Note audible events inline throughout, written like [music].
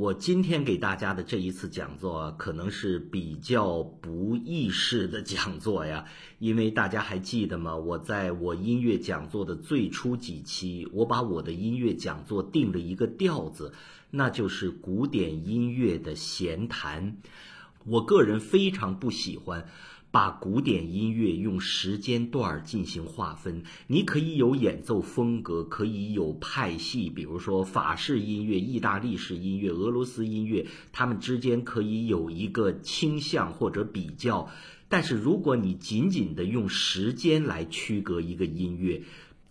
我今天给大家的这一次讲座，可能是比较不意识的讲座呀，因为大家还记得吗？我在我音乐讲座的最初几期，我把我的音乐讲座定了一个调子，那就是古典音乐的闲谈。我个人非常不喜欢。把古典音乐用时间段进行划分，你可以有演奏风格，可以有派系，比如说法式音乐、意大利式音乐、俄罗斯音乐，他们之间可以有一个倾向或者比较。但是如果你仅仅的用时间来区隔一个音乐，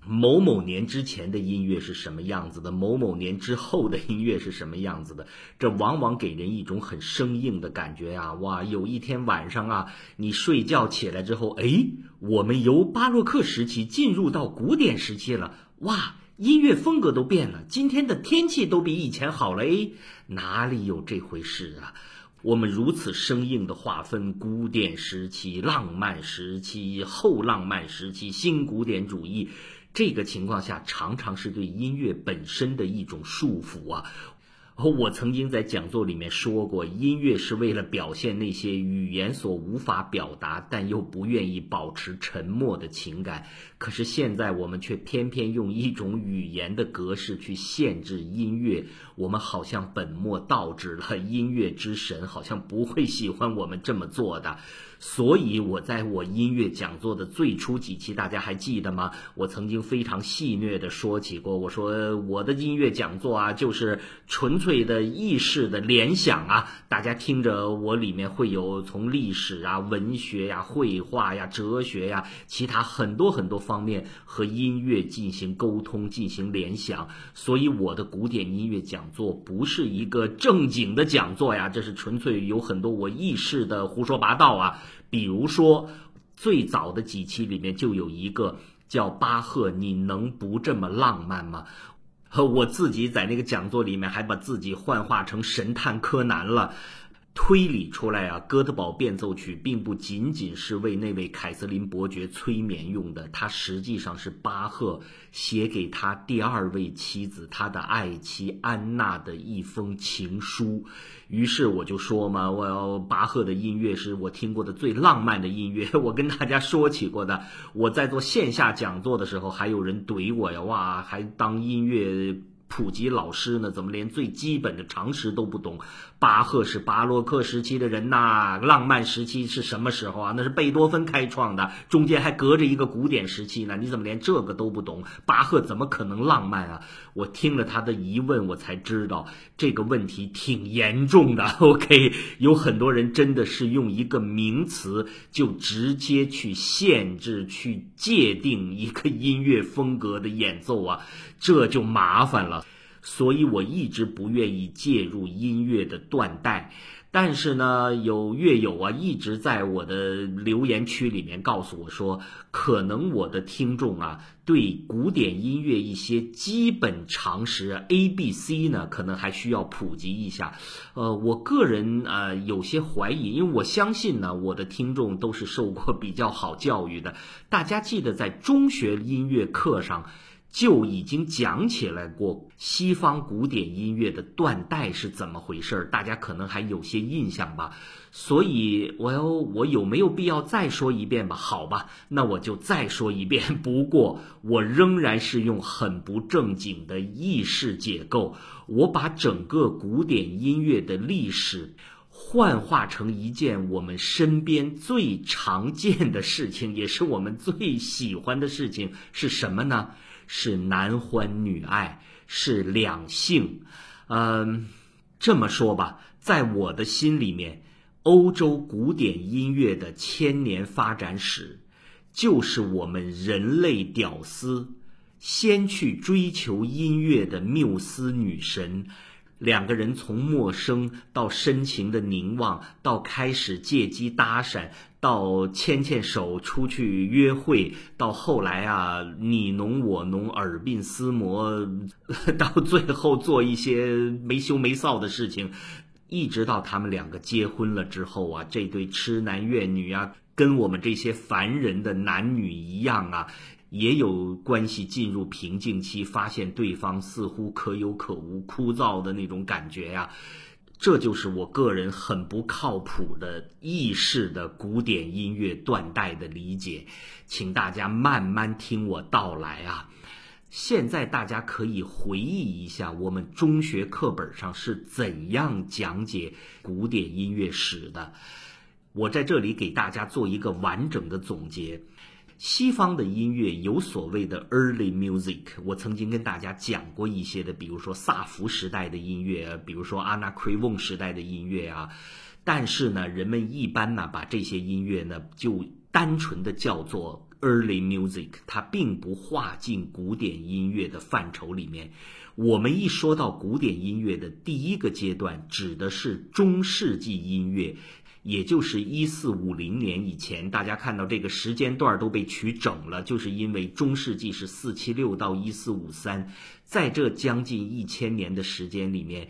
某某年之前的音乐是什么样子的？某某年之后的音乐是什么样子的？这往往给人一种很生硬的感觉呀！哇，有一天晚上啊，你睡觉起来之后，哎，我们由巴洛克时期进入到古典时期了，哇，音乐风格都变了，今天的天气都比以前好了，哎，哪里有这回事啊？我们如此生硬的划分古典时期、浪漫时期、后浪漫时期、新古典主义。这个情况下，常常是对音乐本身的一种束缚啊。我曾经在讲座里面说过，音乐是为了表现那些语言所无法表达，但又不愿意保持沉默的情感。可是现在我们却偏偏用一种语言的格式去限制音乐，我们好像本末倒置了。音乐之神好像不会喜欢我们这么做的。所以，我在我音乐讲座的最初几期，大家还记得吗？我曾经非常戏谑的说起过，我说我的音乐讲座啊，就是纯粹的意识的联想啊。大家听着，我里面会有从历史啊、文学呀、绘画呀、哲学呀，其他很多很多方面和音乐进行沟通、进行联想。所以，我的古典音乐讲座不是一个正经的讲座呀，这是纯粹有很多我意识的胡说八道啊。比如说，最早的几期里面就有一个叫巴赫，你能不这么浪漫吗？和我自己在那个讲座里面还把自己幻化成神探柯南了。推理出来啊，哥德堡变奏曲并不仅仅是为那位凯瑟琳伯爵催眠用的，它实际上是巴赫写给他第二位妻子，他的爱妻安娜的一封情书。于是我就说嘛，我要巴赫的音乐是我听过的最浪漫的音乐。我跟大家说起过的，我在做线下讲座的时候，还有人怼我呀，哇，还当音乐。普及老师呢？怎么连最基本的常识都不懂？巴赫是巴洛克时期的人呐，浪漫时期是什么时候啊？那是贝多芬开创的，中间还隔着一个古典时期呢。你怎么连这个都不懂？巴赫怎么可能浪漫啊？我听了他的疑问，我才知道这个问题挺严重的。[laughs] OK，有很多人真的是用一个名词就直接去限制、去界定一个音乐风格的演奏啊。这就麻烦了，所以我一直不愿意介入音乐的断代。但是呢，有乐友啊一直在我的留言区里面告诉我说，可能我的听众啊对古典音乐一些基本常识 A、B、C 呢，可能还需要普及一下。呃，我个人啊有些怀疑，因为我相信呢，我的听众都是受过比较好教育的。大家记得在中学音乐课上。就已经讲起来过西方古典音乐的断代是怎么回事儿大家可能还有些印象吧。所以，我要我有没有必要再说一遍吧？好吧，那我就再说一遍。不过，我仍然是用很不正经的意识解构，我把整个古典音乐的历史幻化成一件我们身边最常见的事情，也是我们最喜欢的事情，是什么呢？是男欢女爱，是两性，嗯，这么说吧，在我的心里面，欧洲古典音乐的千年发展史，就是我们人类屌丝先去追求音乐的缪斯女神。两个人从陌生到深情的凝望，到开始借机搭讪，到牵牵手出去约会，到后来啊你侬我侬耳鬓厮磨，[laughs] 到最后做一些没羞没臊的事情，一直到他们两个结婚了之后啊，这对痴男怨女啊，跟我们这些凡人的男女一样啊。也有关系进入瓶颈期，发现对方似乎可有可无、枯燥的那种感觉呀。这就是我个人很不靠谱的意识的古典音乐断代的理解，请大家慢慢听我道来啊。现在大家可以回忆一下，我们中学课本上是怎样讲解古典音乐史的。我在这里给大家做一个完整的总结。西方的音乐有所谓的 early music，我曾经跟大家讲过一些的，比如说萨福时代的音乐，比如说阿纳奎翁时代的音乐啊。但是呢，人们一般呢把这些音乐呢就单纯的叫做 early music，它并不划进古典音乐的范畴里面。我们一说到古典音乐的第一个阶段，指的是中世纪音乐。也就是一四五零年以前，大家看到这个时间段都被取整了，就是因为中世纪是四七六到一四五三，在这将近一千年的时间里面，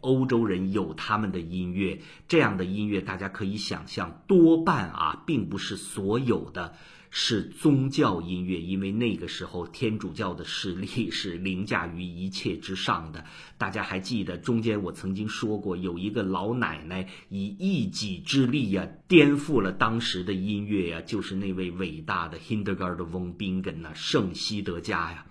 欧洲人有他们的音乐，这样的音乐大家可以想象，多半啊，并不是所有的。是宗教音乐，因为那个时候天主教的势力是凌驾于一切之上的。大家还记得中间我曾经说过，有一个老奶奶以一己之力呀，颠覆了当时的音乐呀，就是那位伟大的 Hindergard von Bingen 呐，圣西德加呀。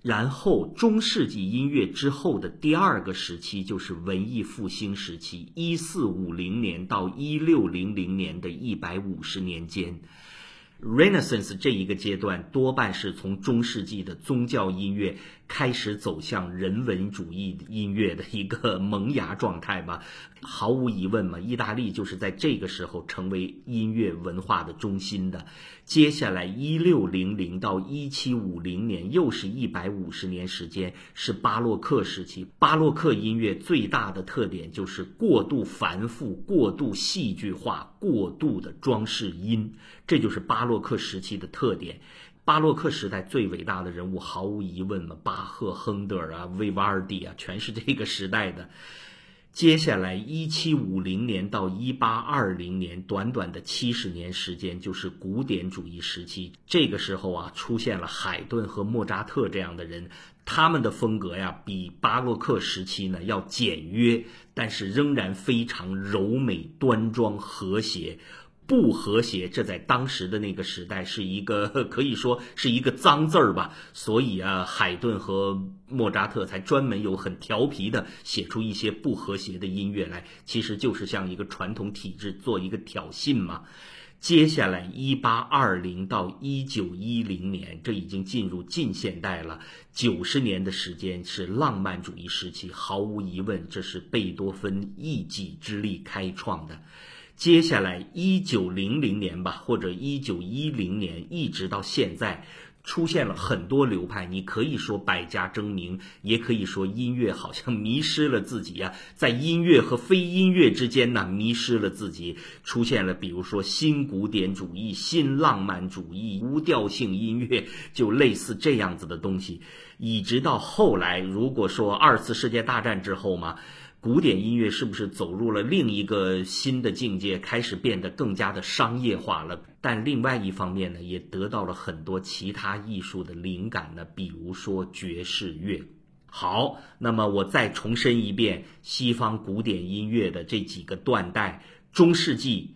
然后中世纪音乐之后的第二个时期就是文艺复兴时期，一四五零年到一六零零年的一百五十年间。Renaissance 这一个阶段多半是从中世纪的宗教音乐开始走向人文主义音乐的一个萌芽状态吧。[laughs] 毫无疑问嘛，意大利就是在这个时候成为音乐文化的中心的。接下来，一六零零到一七五零年，又是一百五十年时间，是巴洛克时期。巴洛克音乐最大的特点就是过度繁复、过度戏剧化、过度的装饰音，这就是巴洛克时期的特点。巴洛克时代最伟大的人物，毫无疑问嘛，巴赫、亨德尔啊、维瓦尔第啊，全是这个时代的。接下来，一七五零年到一八二零年，短短的七十年时间，就是古典主义时期。这个时候啊，出现了海顿和莫扎特这样的人，他们的风格呀，比巴洛克时期呢要简约，但是仍然非常柔美、端庄、和谐。不和谐，这在当时的那个时代是一个可以说是一个脏字儿吧。所以啊，海顿和莫扎特才专门有很调皮的写出一些不和谐的音乐来，其实就是向一个传统体制做一个挑衅嘛。接下来，一八二零到一九一零年，这已经进入近现代了，九十年的时间是浪漫主义时期，毫无疑问，这是贝多芬一己之力开创的。接下来，一九零零年吧，或者一九一零年，一直到现在，出现了很多流派。你可以说百家争鸣，也可以说音乐好像迷失了自己呀，在音乐和非音乐之间呢，迷失了自己。出现了，比如说新古典主义、新浪漫主义、无调性音乐，就类似这样子的东西。一直到后来，如果说二次世界大战之后嘛。古典音乐是不是走入了另一个新的境界，开始变得更加的商业化了？但另外一方面呢，也得到了很多其他艺术的灵感呢，比如说爵士乐。好，那么我再重申一遍，西方古典音乐的这几个断代：中世纪、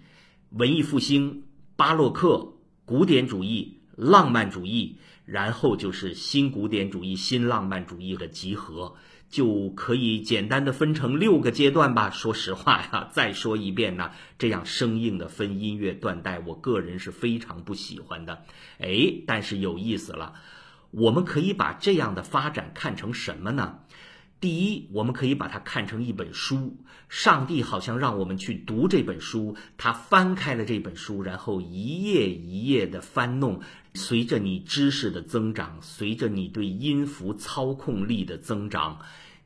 文艺复兴、巴洛克、古典主义、浪漫主义，然后就是新古典主义、新浪漫主义的集合。就可以简单的分成六个阶段吧。说实话呀，[laughs] 再说一遍呢，这样生硬的分音乐断代，我个人是非常不喜欢的。哎，但是有意思了，我们可以把这样的发展看成什么呢？第一，我们可以把它看成一本书，上帝好像让我们去读这本书，他翻开了这本书，然后一页一页的翻弄，随着你知识的增长，随着你对音符操控力的增长。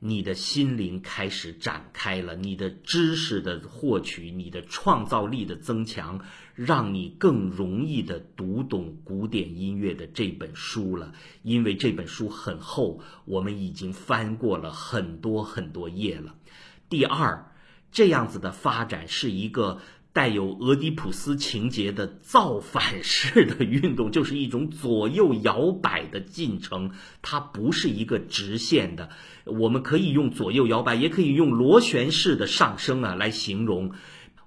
你的心灵开始展开了，你的知识的获取，你的创造力的增强，让你更容易的读懂古典音乐的这本书了。因为这本书很厚，我们已经翻过了很多很多页了。第二，这样子的发展是一个带有俄狄浦斯情节的造反式的运动，就是一种左右摇摆的进程，它不是一个直线的。我们可以用左右摇摆，也可以用螺旋式的上升啊来形容。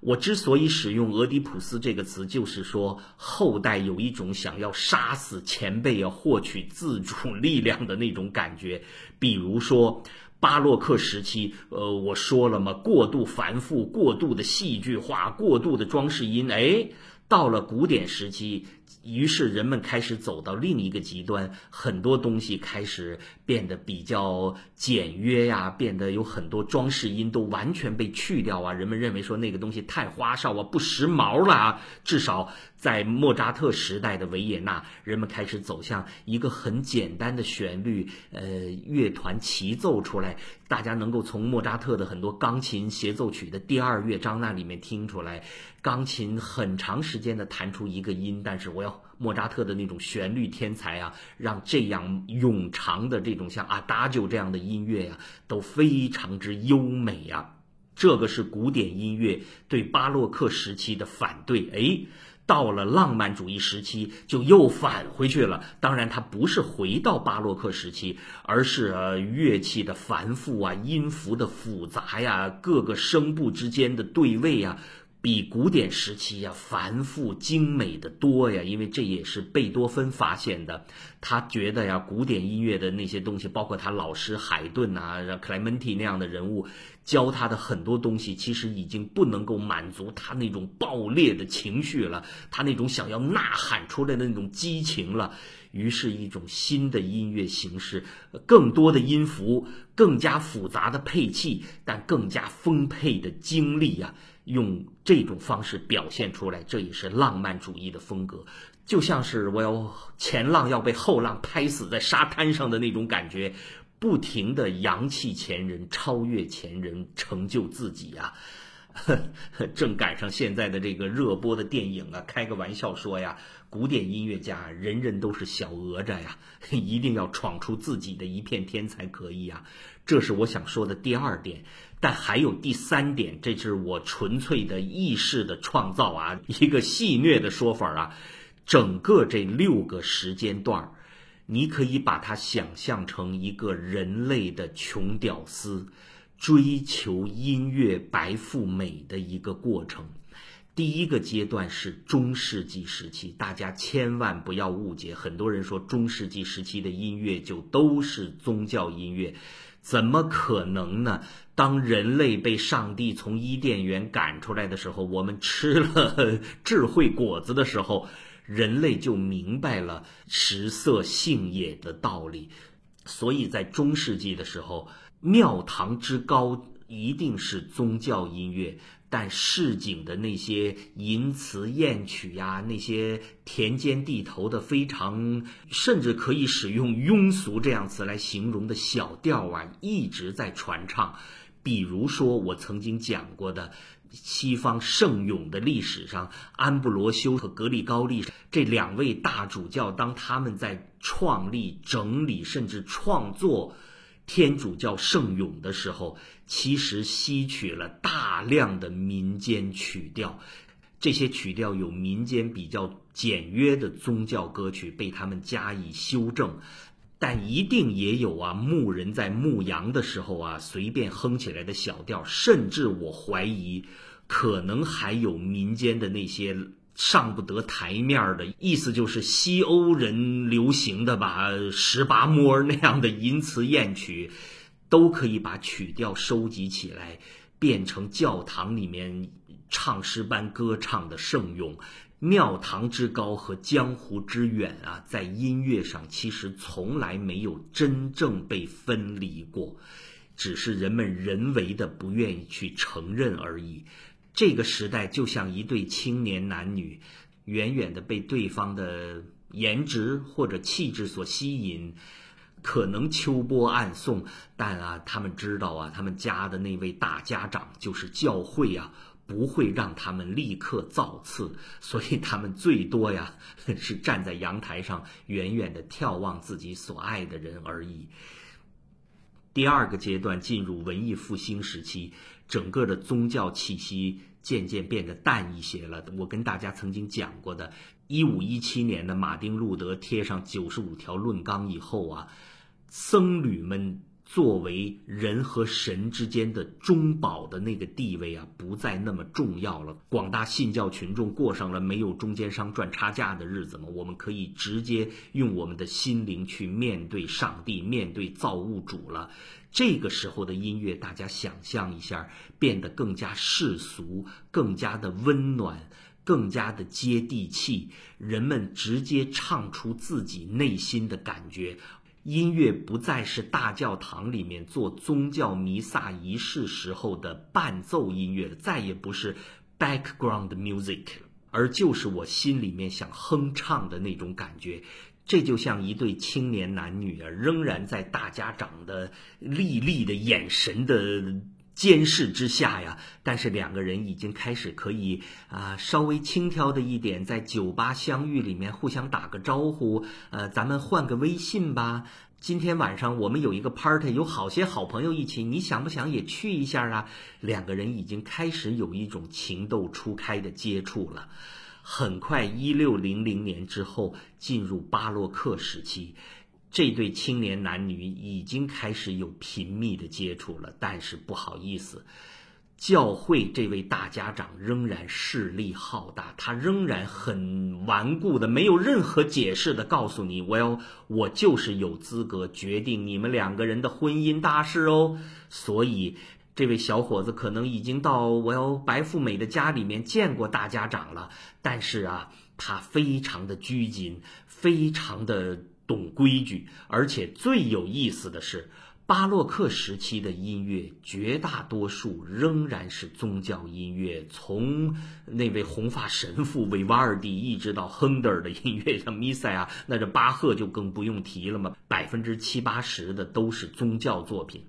我之所以使用俄狄浦斯这个词，就是说后代有一种想要杀死前辈啊，获取自主力量的那种感觉。比如说。巴洛克时期，呃，我说了嘛，过度繁复、过度的戏剧化、过度的装饰音，哎，到了古典时期。于是人们开始走到另一个极端，很多东西开始变得比较简约呀，变得有很多装饰音都完全被去掉啊。人们认为说那个东西太花哨啊，不时髦了啊。至少在莫扎特时代的维也纳，人们开始走向一个很简单的旋律，呃，乐团齐奏出来，大家能够从莫扎特的很多钢琴协奏曲的第二乐章那里面听出来，钢琴很长时间的弹出一个音，但是我要。莫扎特的那种旋律天才啊，让这样冗长的这种像阿达就这样的音乐呀，都非常之优美啊。这个是古典音乐对巴洛克时期的反对。哎，到了浪漫主义时期就又返回去了。当然，它不是回到巴洛克时期，而是呃乐器的繁复啊，音符的复杂呀，各个声部之间的对位呀。比古典时期呀繁复精美的多呀，因为这也是贝多芬发现的。他觉得呀，古典音乐的那些东西，包括他老师海顿呐、克莱门蒂那样的人物教他的很多东西，其实已经不能够满足他那种爆裂的情绪了，他那种想要呐喊出来的那种激情了。于是，一种新的音乐形式，更多的音符，更加复杂的配器，但更加丰沛的精力呀。用这种方式表现出来，这也是浪漫主义的风格，就像是我要前浪要被后浪拍死在沙滩上的那种感觉，不停的扬弃前人，超越前人，成就自己呀。[laughs] 正赶上现在的这个热播的电影啊，开个玩笑说呀，古典音乐家人人都是小哪吒呀，一定要闯出自己的一片天才可以啊。这是我想说的第二点。但还有第三点，这是我纯粹的意识的创造啊，[laughs] 一个戏谑的说法啊。整个这六个时间段你可以把它想象成一个人类的穷屌丝追求音乐白富美的一个过程。第一个阶段是中世纪时期，大家千万不要误解，很多人说中世纪时期的音乐就都是宗教音乐。怎么可能呢？当人类被上帝从伊甸园赶出来的时候，我们吃了智慧果子的时候，人类就明白了食色性也的道理。所以在中世纪的时候，庙堂之高一定是宗教音乐。但市井的那些淫词艳曲呀，那些田间地头的非常，甚至可以使用庸俗这样词来形容的小调啊，一直在传唱。比如说我曾经讲过的西方圣咏的历史上，安布罗修和格里高利这两位大主教，当他们在创立、整理甚至创作。天主教圣咏的时候，其实吸取了大量的民间曲调，这些曲调有民间比较简约的宗教歌曲被他们加以修正，但一定也有啊牧人在牧羊的时候啊随便哼起来的小调，甚至我怀疑，可能还有民间的那些。上不得台面的意思就是西欧人流行的吧，十八摸那样的淫词艳曲，都可以把曲调收集起来，变成教堂里面唱诗班歌唱的圣咏。庙堂之高和江湖之远啊，在音乐上其实从来没有真正被分离过，只是人们人为的不愿意去承认而已。这个时代就像一对青年男女，远远的被对方的颜值或者气质所吸引，可能秋波暗送，但啊，他们知道啊，他们家的那位大家长就是教会啊，不会让他们立刻造次，所以他们最多呀 [laughs] 是站在阳台上，远远的眺望自己所爱的人而已。第二个阶段进入文艺复兴时期。整个的宗教气息渐渐变得淡一些了。我跟大家曾经讲过的，一五一七年的马丁路德贴上九十五条论纲以后啊，僧侣们。作为人和神之间的中保的那个地位啊，不再那么重要了。广大信教群众过上了没有中间商赚差价的日子吗？我们可以直接用我们的心灵去面对上帝，面对造物主了。这个时候的音乐，大家想象一下，变得更加世俗，更加的温暖，更加的接地气。人们直接唱出自己内心的感觉。音乐不再是大教堂里面做宗教弥撒仪式时候的伴奏音乐，再也不是 background music，而就是我心里面想哼唱的那种感觉。这就像一对青年男女啊，仍然在大家长的利利的眼神的。监视之下呀，但是两个人已经开始可以啊，稍微轻佻的一点，在酒吧相遇里面互相打个招呼，呃，咱们换个微信吧。今天晚上我们有一个 party，有好些好朋友一起，你想不想也去一下啊？两个人已经开始有一种情窦初开的接触了。很快，一六零零年之后进入巴洛克时期。这对青年男女已经开始有频密的接触了，但是不好意思，教会这位大家长仍然势力浩大，他仍然很顽固的，没有任何解释的告诉你，我要我就是有资格决定你们两个人的婚姻大事哦。所以，这位小伙子可能已经到我要白富美的家里面见过大家长了，但是啊，他非常的拘谨，非常的。懂规矩，而且最有意思的是，巴洛克时期的音乐绝大多数仍然是宗教音乐，从那位红发神父维瓦尔第一直到亨德尔的音乐，像弥赛啊，那这巴赫就更不用提了嘛，百分之七八十的都是宗教作品。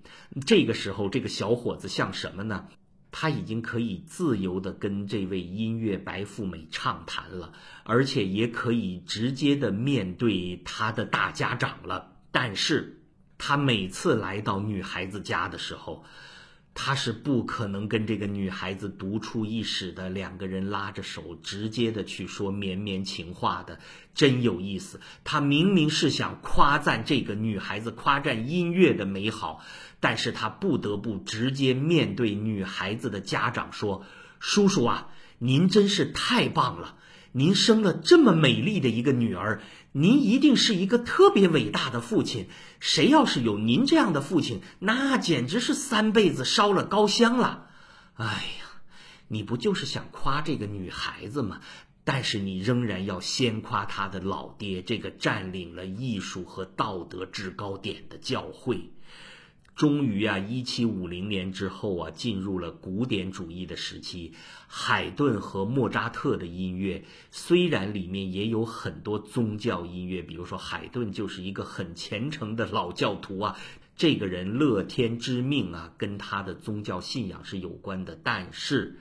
这个时候，这个小伙子像什么呢？他已经可以自由地跟这位音乐白富美畅谈了，而且也可以直接的面对他的大家长了。但是，他每次来到女孩子家的时候，他是不可能跟这个女孩子独处一室的，两个人拉着手直接的去说绵绵情话的，真有意思。他明明是想夸赞这个女孩子，夸赞音乐的美好。但是他不得不直接面对女孩子的家长说：“叔叔啊，您真是太棒了！您生了这么美丽的一个女儿，您一定是一个特别伟大的父亲。谁要是有您这样的父亲，那简直是三辈子烧了高香了。哎呀，你不就是想夸这个女孩子吗？但是你仍然要先夸她的老爹，这个占领了艺术和道德制高点的教会。”终于啊，一七五零年之后啊，进入了古典主义的时期。海顿和莫扎特的音乐虽然里面也有很多宗教音乐，比如说海顿就是一个很虔诚的老教徒啊，这个人乐天知命啊，跟他的宗教信仰是有关的。但是，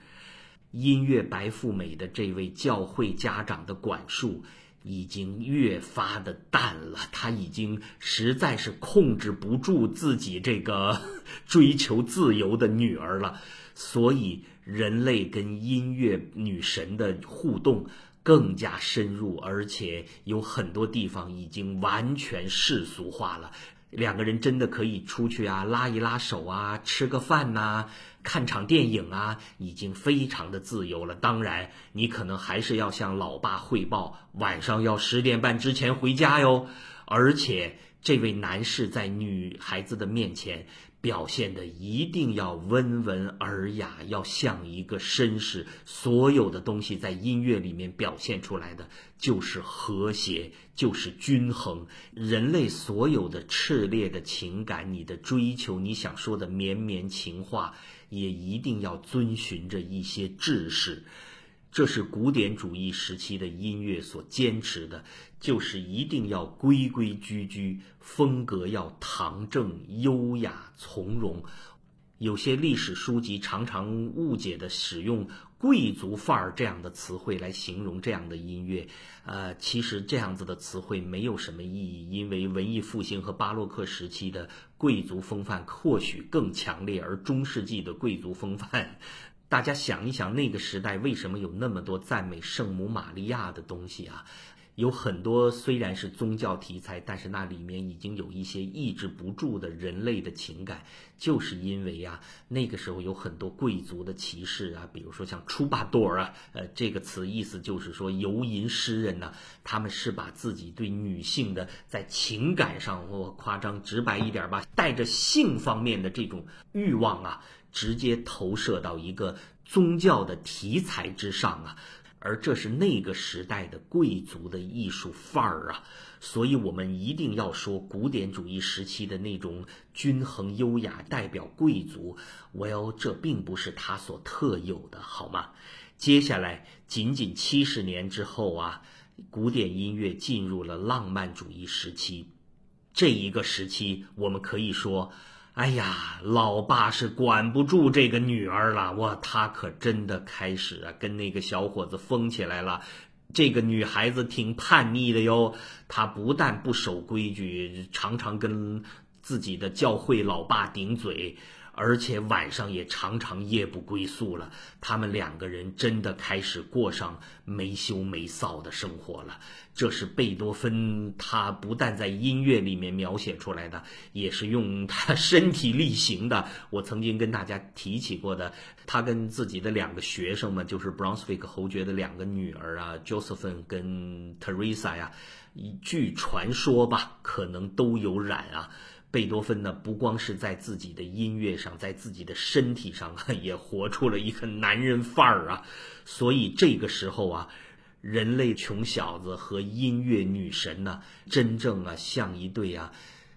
音乐白富美的这位教会家长的管束。已经越发的淡了，他已经实在是控制不住自己这个 [laughs] 追求自由的女儿了，所以人类跟音乐女神的互动更加深入，而且有很多地方已经完全世俗化了。两个人真的可以出去啊，拉一拉手啊，吃个饭呐。看场电影啊，已经非常的自由了。当然，你可能还是要向老爸汇报，晚上要十点半之前回家哟。而且，这位男士在女孩子的面前。表现的一定要温文尔雅，要像一个绅士。所有的东西在音乐里面表现出来的就是和谐，就是均衡。人类所有的炽烈的情感，你的追求，你想说的绵绵情话，也一定要遵循着一些制式。这是古典主义时期的音乐所坚持的，就是一定要规规矩矩，风格要堂正、优雅、从容。有些历史书籍常常误解的使用“贵族范儿”这样的词汇来形容这样的音乐，呃，其实这样子的词汇没有什么意义，因为文艺复兴和巴洛克时期的贵族风范或许更强烈，而中世纪的贵族风范。大家想一想，那个时代为什么有那么多赞美圣母玛利亚的东西啊？有很多虽然是宗教题材，但是那里面已经有一些抑制不住的人类的情感，就是因为呀，那个时候有很多贵族的骑士啊，比如说像出巴多尔啊，呃，这个词意思就是说游吟诗人呢，他们是把自己对女性的在情感上或夸张直白一点吧，带着性方面的这种欲望啊，直接投射到一个宗教的题材之上啊。而这是那个时代的贵族的艺术范儿啊，所以我们一定要说古典主义时期的那种均衡优雅代表贵族。Well，这并不是他所特有的，好吗？接下来仅仅七十年之后啊，古典音乐进入了浪漫主义时期。这一个时期，我们可以说。哎呀，老爸是管不住这个女儿了，哇，她可真的开始啊跟那个小伙子疯起来了。这个女孩子挺叛逆的哟，她不但不守规矩，常常跟自己的教会老爸顶嘴。而且晚上也常常夜不归宿了，他们两个人真的开始过上没羞没臊的生活了。这是贝多芬，他不但在音乐里面描写出来的，也是用他身体力行的。我曾经跟大家提起过的，他跟自己的两个学生们，就是 Brunswick 侯爵的两个女儿啊，Josephine 跟 Teresa 呀，据传说吧，可能都有染啊。贝多芬呢，不光是在自己的音乐上，在自己的身体上啊也活出了一个男人范儿啊。所以这个时候啊，人类穷小子和音乐女神呢，真正啊像一对啊，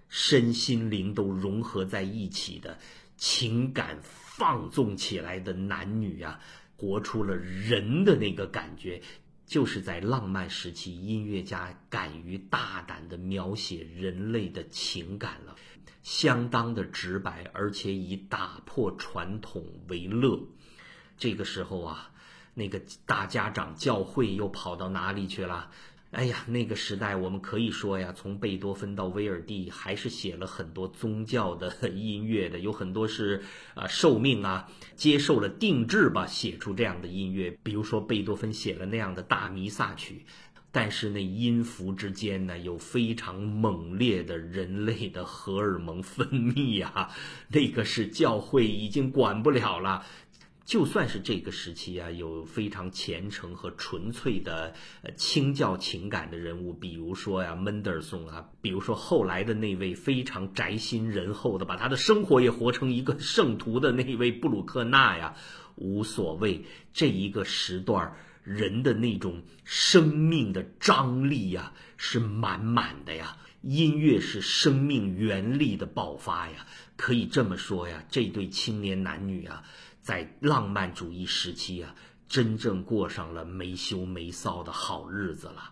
身心灵都融合在一起的情感放纵起来的男女啊，活出了人的那个感觉。就是在浪漫时期，音乐家敢于大胆地描写人类的情感了，相当的直白，而且以打破传统为乐。这个时候啊，那个大家长教会又跑到哪里去了？哎呀，那个时代我们可以说呀，从贝多芬到威尔第，还是写了很多宗教的 [laughs] 音乐的，有很多是啊受命啊，接受了定制吧，写出这样的音乐。比如说贝多芬写了那样的大弥撒曲，但是那音符之间呢，有非常猛烈的人类的荷尔蒙分泌啊，那个是教会已经管不了了。就算是这个时期啊，有非常虔诚和纯粹的呃清教情感的人物，比如说呀门德尔松啊，比如说后来的那位非常宅心仁厚的，把他的生活也活成一个圣徒的那位布鲁克纳呀，无所谓。这一个时段人的那种生命的张力呀，是满满的呀，音乐是生命原力的爆发呀，可以这么说呀，这对青年男女啊。在浪漫主义时期啊，真正过上了没羞没臊的好日子了。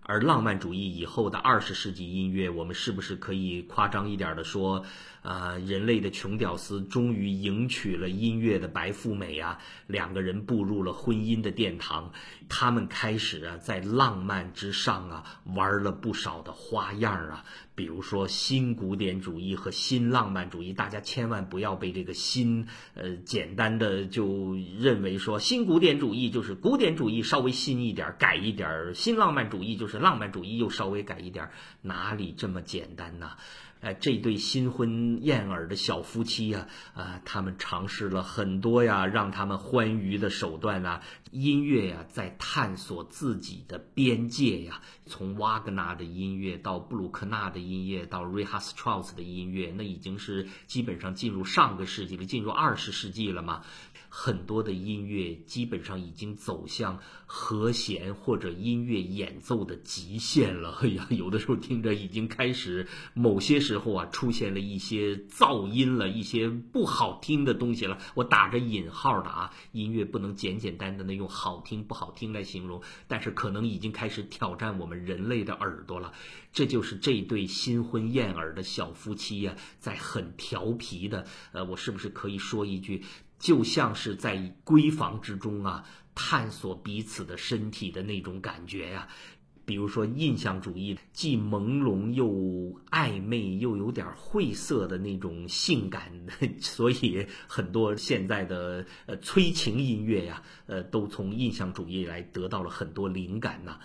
而浪漫主义以后的二十世纪音乐，我们是不是可以夸张一点的说，啊，人类的穷屌丝终于迎娶了音乐的白富美啊，两个人步入了婚姻的殿堂，他们开始啊，在浪漫之上啊，玩了不少的花样啊，比如说新古典主义和新浪漫主义，大家千万不要被这个新，呃，简单的就认为说新古典主义就是古典主义稍微新一点改一点新浪漫主义就是。浪漫主义又稍微改一点，哪里这么简单呢？哎，这对新婚燕尔的小夫妻呀，啊，他们尝试了很多呀，让他们欢愉的手段啊，音乐呀，在探索自己的边界呀。从瓦格纳的音乐到布鲁克纳的音乐，到瑞哈斯特劳斯的音乐，那已经是基本上进入上个世纪了，进入二十世纪了嘛。很多的音乐基本上已经走向和弦或者音乐演奏的极限了。哎呀，有的时候听着已经开始，某些时候啊出现了一些噪音了，一些不好听的东西了。我打着引号的啊，音乐不能简简单单的用好听不好听来形容，但是可能已经开始挑战我们人类的耳朵了。这就是这对新婚燕尔的小夫妻呀，在很调皮的，呃，我是不是可以说一句？就像是在闺房之中啊，探索彼此的身体的那种感觉呀。比如说印象主义，既朦胧又暧昧，又有点晦涩的那种性感，[laughs] 所以很多现在的呃催情音乐呀，呃，都从印象主义来得到了很多灵感呐。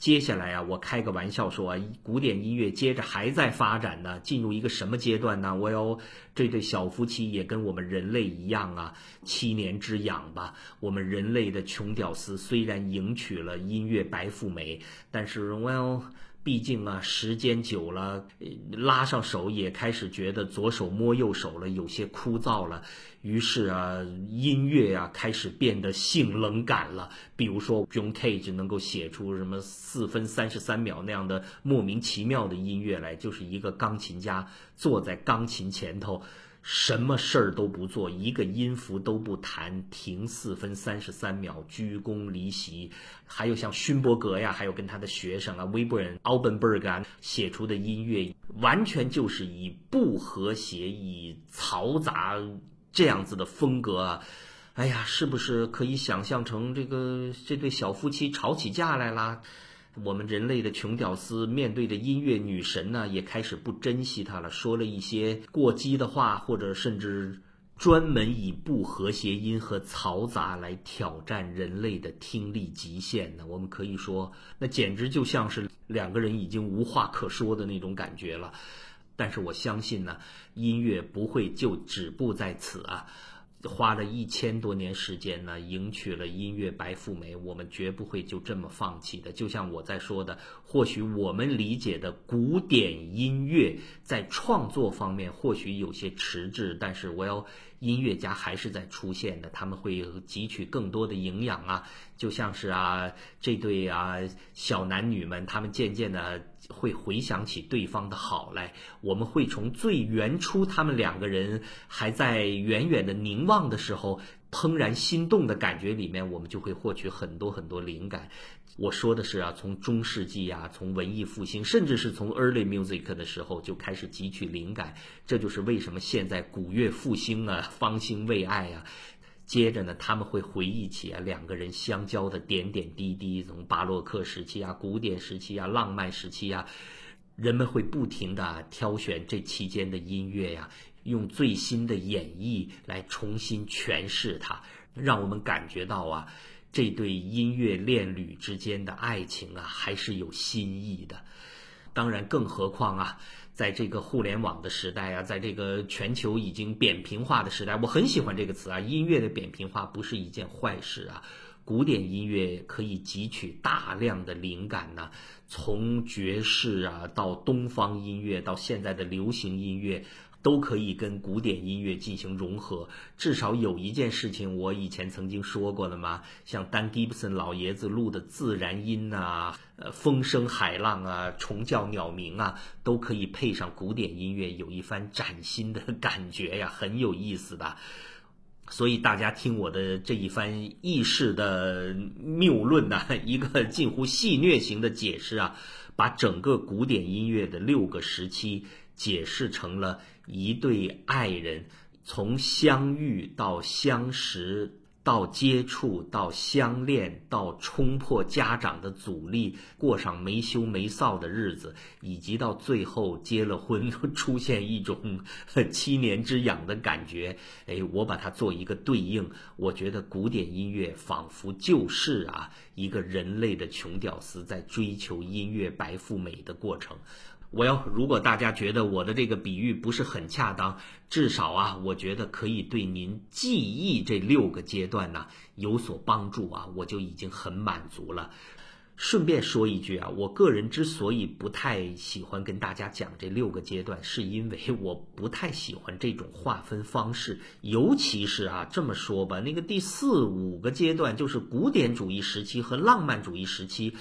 接下来啊，我开个玩笑说，古典音乐接着还在发展呢，进入一个什么阶段呢？我要这对小夫妻也跟我们人类一样啊，七年之痒吧。我们人类的穷屌丝虽然迎娶了音乐白富美，但是我要。毕竟啊，时间久了，拉上手也开始觉得左手摸右手了，有些枯燥了。于是啊，音乐啊开始变得性冷感了。比如说，John Cage 能够写出什么四分三十三秒那样的莫名其妙的音乐来，就是一个钢琴家坐在钢琴前头。什么事儿都不做，一个音符都不弹，停四分三十三秒，鞠躬离席。还有像勋伯格呀，还有跟他的学生啊，威布尔、奥本伯格啊写出的音乐，完全就是以不和谐、以嘈杂这样子的风格啊。哎呀，是不是可以想象成这个这对小夫妻吵起架来啦？我们人类的穷屌丝面对着音乐女神呢，也开始不珍惜她了，说了一些过激的话，或者甚至专门以不和谐音和嘈杂来挑战人类的听力极限呢。我们可以说，那简直就像是两个人已经无话可说的那种感觉了。但是我相信呢，音乐不会就止步在此啊。花了一千多年时间呢，迎娶了音乐白富美，我们绝不会就这么放弃的。就像我在说的，或许我们理解的古典音乐在创作方面或许有些迟滞，但是我要。音乐家还是在出现的，他们会汲取更多的营养啊，就像是啊这对啊小男女们，他们渐渐的会回想起对方的好来。我们会从最原初他们两个人还在远远的凝望的时候，怦然心动的感觉里面，我们就会获取很多很多灵感。我说的是啊，从中世纪啊，从文艺复兴，甚至是从 early music 的时候就开始汲取灵感。这就是为什么现在古乐复兴啊，方兴未艾啊。接着呢，他们会回忆起啊两个人相交的点点滴滴，从巴洛克时期啊、古典时期啊、浪漫时期啊，人们会不停地挑选这期间的音乐呀，用最新的演绎来重新诠释它，让我们感觉到啊。这对音乐恋侣之间的爱情啊，还是有新意的。当然，更何况啊，在这个互联网的时代啊，在这个全球已经扁平化的时代，我很喜欢这个词啊。音乐的扁平化不是一件坏事啊。古典音乐可以汲取大量的灵感呢，从爵士啊到东方音乐，到现在的流行音乐。都可以跟古典音乐进行融合。至少有一件事情，我以前曾经说过了嘛，像丹·吉布森老爷子录的自然音啊，呃，风声海浪啊，虫叫鸟鸣啊，都可以配上古典音乐，有一番崭新的感觉呀，[laughs] 很有意思的。所以大家听我的这一番意识的谬论呐，[laughs] 一个近乎戏谑型的解释啊，把整个古典音乐的六个时期解释成了。一对爱人从相遇到相识，到接触，到相恋，到冲破家长的阻力，过上没羞没臊的日子，以及到最后结了婚，出现一种七年之痒的感觉。[laughs] 哎，我把它做一个对应，我觉得古典音乐仿佛就是啊，一个人类的穷屌丝在追求音乐白富美的过程。我要，如果大家觉得我的这个比喻不是很恰当，至少啊，我觉得可以对您记忆这六个阶段呢有所帮助啊，我就已经很满足了。顺便说一句啊，我个人之所以不太喜欢跟大家讲这六个阶段，是因为我不太喜欢这种划分方式，尤其是啊，这么说吧，那个第四五个阶段就是古典主义时期和浪漫主义时期。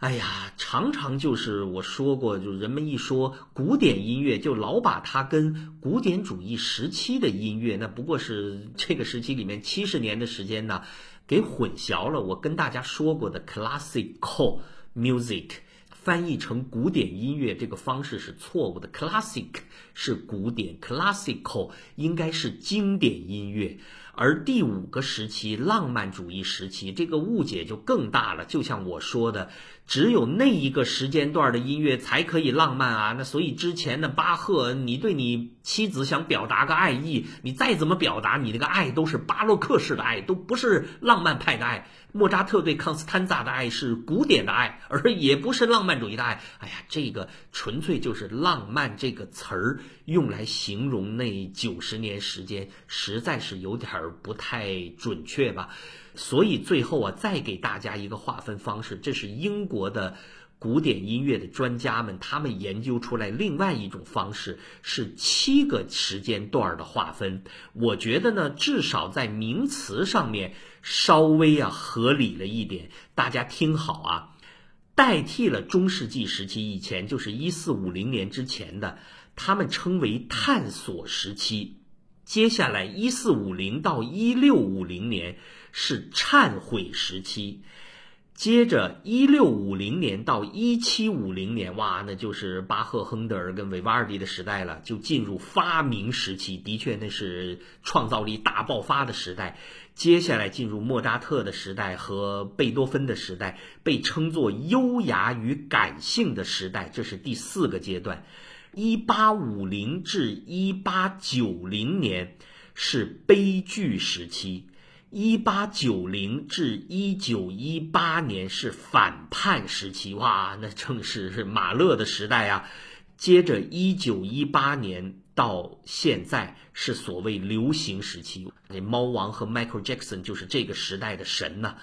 哎呀，常常就是我说过，就人们一说古典音乐，就老把它跟古典主义时期的音乐，那不过是这个时期里面七十年的时间呢，给混淆了。我跟大家说过的 classical music 翻译成古典音乐这个方式是错误的，classic 是古典，classical 应该是经典音乐。而第五个时期浪漫主义时期，这个误解就更大了。就像我说的，只有那一个时间段的音乐才可以浪漫啊。那所以之前的巴赫，你对你妻子想表达个爱意，你再怎么表达，你那个爱都是巴洛克式的爱，都不是浪漫派的爱。莫扎特对康斯坦萨的爱是古典的爱，而也不是浪漫主义的爱。哎呀，这个纯粹就是“浪漫”这个词儿用来形容那九十年时间，实在是有点儿不太准确吧。所以最后啊，再给大家一个划分方式，这是英国的。古典音乐的专家们，他们研究出来另外一种方式，是七个时间段的划分。我觉得呢，至少在名词上面稍微啊合理了一点。大家听好啊，代替了中世纪时期以前，就是一四五零年之前的，他们称为探索时期。接下来一四五零到一六五零年是忏悔时期。接着，一六五零年到一七五零年，哇，那就是巴赫、亨德尔跟维瓦尔第的时代了，就进入发明时期。的确，那是创造力大爆发的时代。接下来进入莫扎特的时代和贝多芬的时代，被称作优雅与感性的时代，这是第四个阶段。一八五零至一八九零年是悲剧时期。一八九零至一九一八年是反叛时期，哇，那正是是马勒的时代啊。接着一九一八年到现在是所谓流行时期，那猫王和 Michael Jackson 就是这个时代的神呐。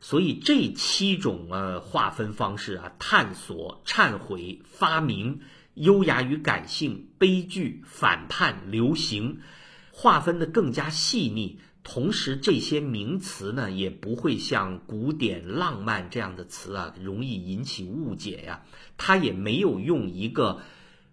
所以这七种呃划分方式啊，探索、忏悔、发明、优雅与感性、悲剧、反叛、流行，划分的更加细腻。同时，这些名词呢，也不会像古典、浪漫这样的词啊，容易引起误解呀。它也没有用一个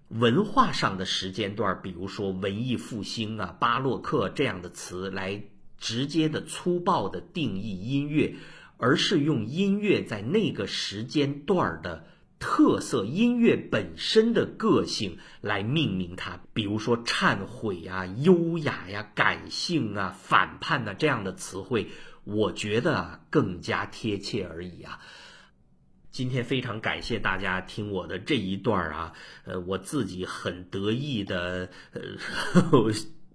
文化上的时间段，比如说文艺复兴啊、巴洛克这样的词来直接的、粗暴的定义音乐，而是用音乐在那个时间段的。特色音乐本身的个性来命名它，比如说忏悔啊、优雅呀、感性啊、反叛呐这样的词汇，我觉得更加贴切而已啊。今天非常感谢大家听我的这一段啊，呃，我自己很得意的，呃。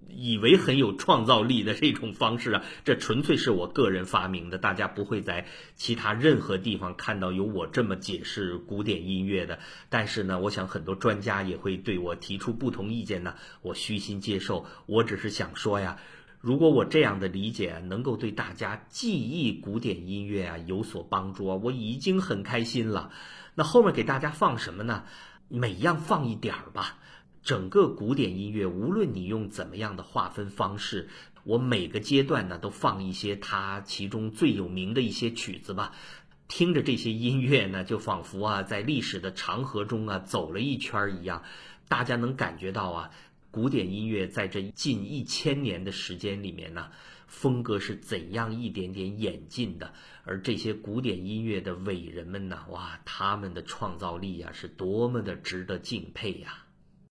以为很有创造力的这种方式啊，这纯粹是我个人发明的，大家不会在其他任何地方看到有我这么解释古典音乐的。但是呢，我想很多专家也会对我提出不同意见呢，我虚心接受。我只是想说呀，如果我这样的理解能够对大家记忆古典音乐啊有所帮助啊，我已经很开心了。那后面给大家放什么呢？每样放一点儿吧。整个古典音乐，无论你用怎么样的划分方式，我每个阶段呢都放一些它其中最有名的一些曲子吧。听着这些音乐呢，就仿佛啊在历史的长河中啊走了一圈一样。大家能感觉到啊，古典音乐在这近一千年的时间里面呢，风格是怎样一点点演进的。而这些古典音乐的伟人们呢，哇，他们的创造力啊是多么的值得敬佩呀！